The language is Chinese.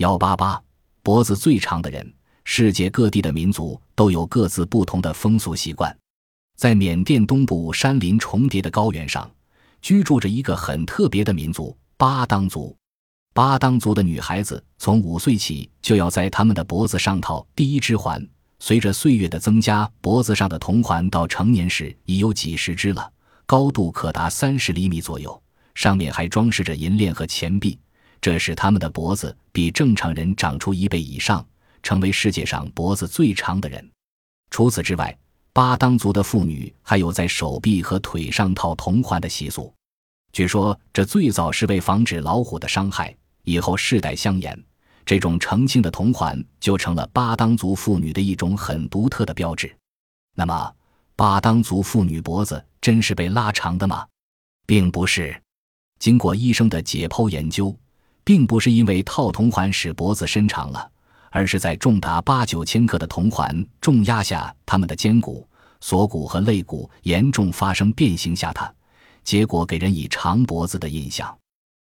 幺八八，脖子最长的人。世界各地的民族都有各自不同的风俗习惯。在缅甸东部山林重叠的高原上，居住着一个很特别的民族——巴当族。巴当族的女孩子从五岁起就要在他们的脖子上套第一只环，随着岁月的增加，脖子上的铜环到成年时已有几十只了，高度可达三十厘米左右，上面还装饰着银链和钱币，这使他们的脖子比正常人长出一倍以上，成为世界上脖子最长的人。除此之外，巴当族的妇女还有在手臂和腿上套铜环的习俗。据说这最早是为防止老虎的伤害。以后世代相沿，这种澄清的铜环就成了巴当族妇女的一种很独特的标志。那么，巴当族妇女脖子真是被拉长的吗？并不是。经过医生的解剖研究，并不是因为套铜环使脖子伸长了，而是在重达八九千克的铜环重压下，他们的肩骨、锁骨和肋骨严重发生变形下塌，结果给人以长脖子的印象。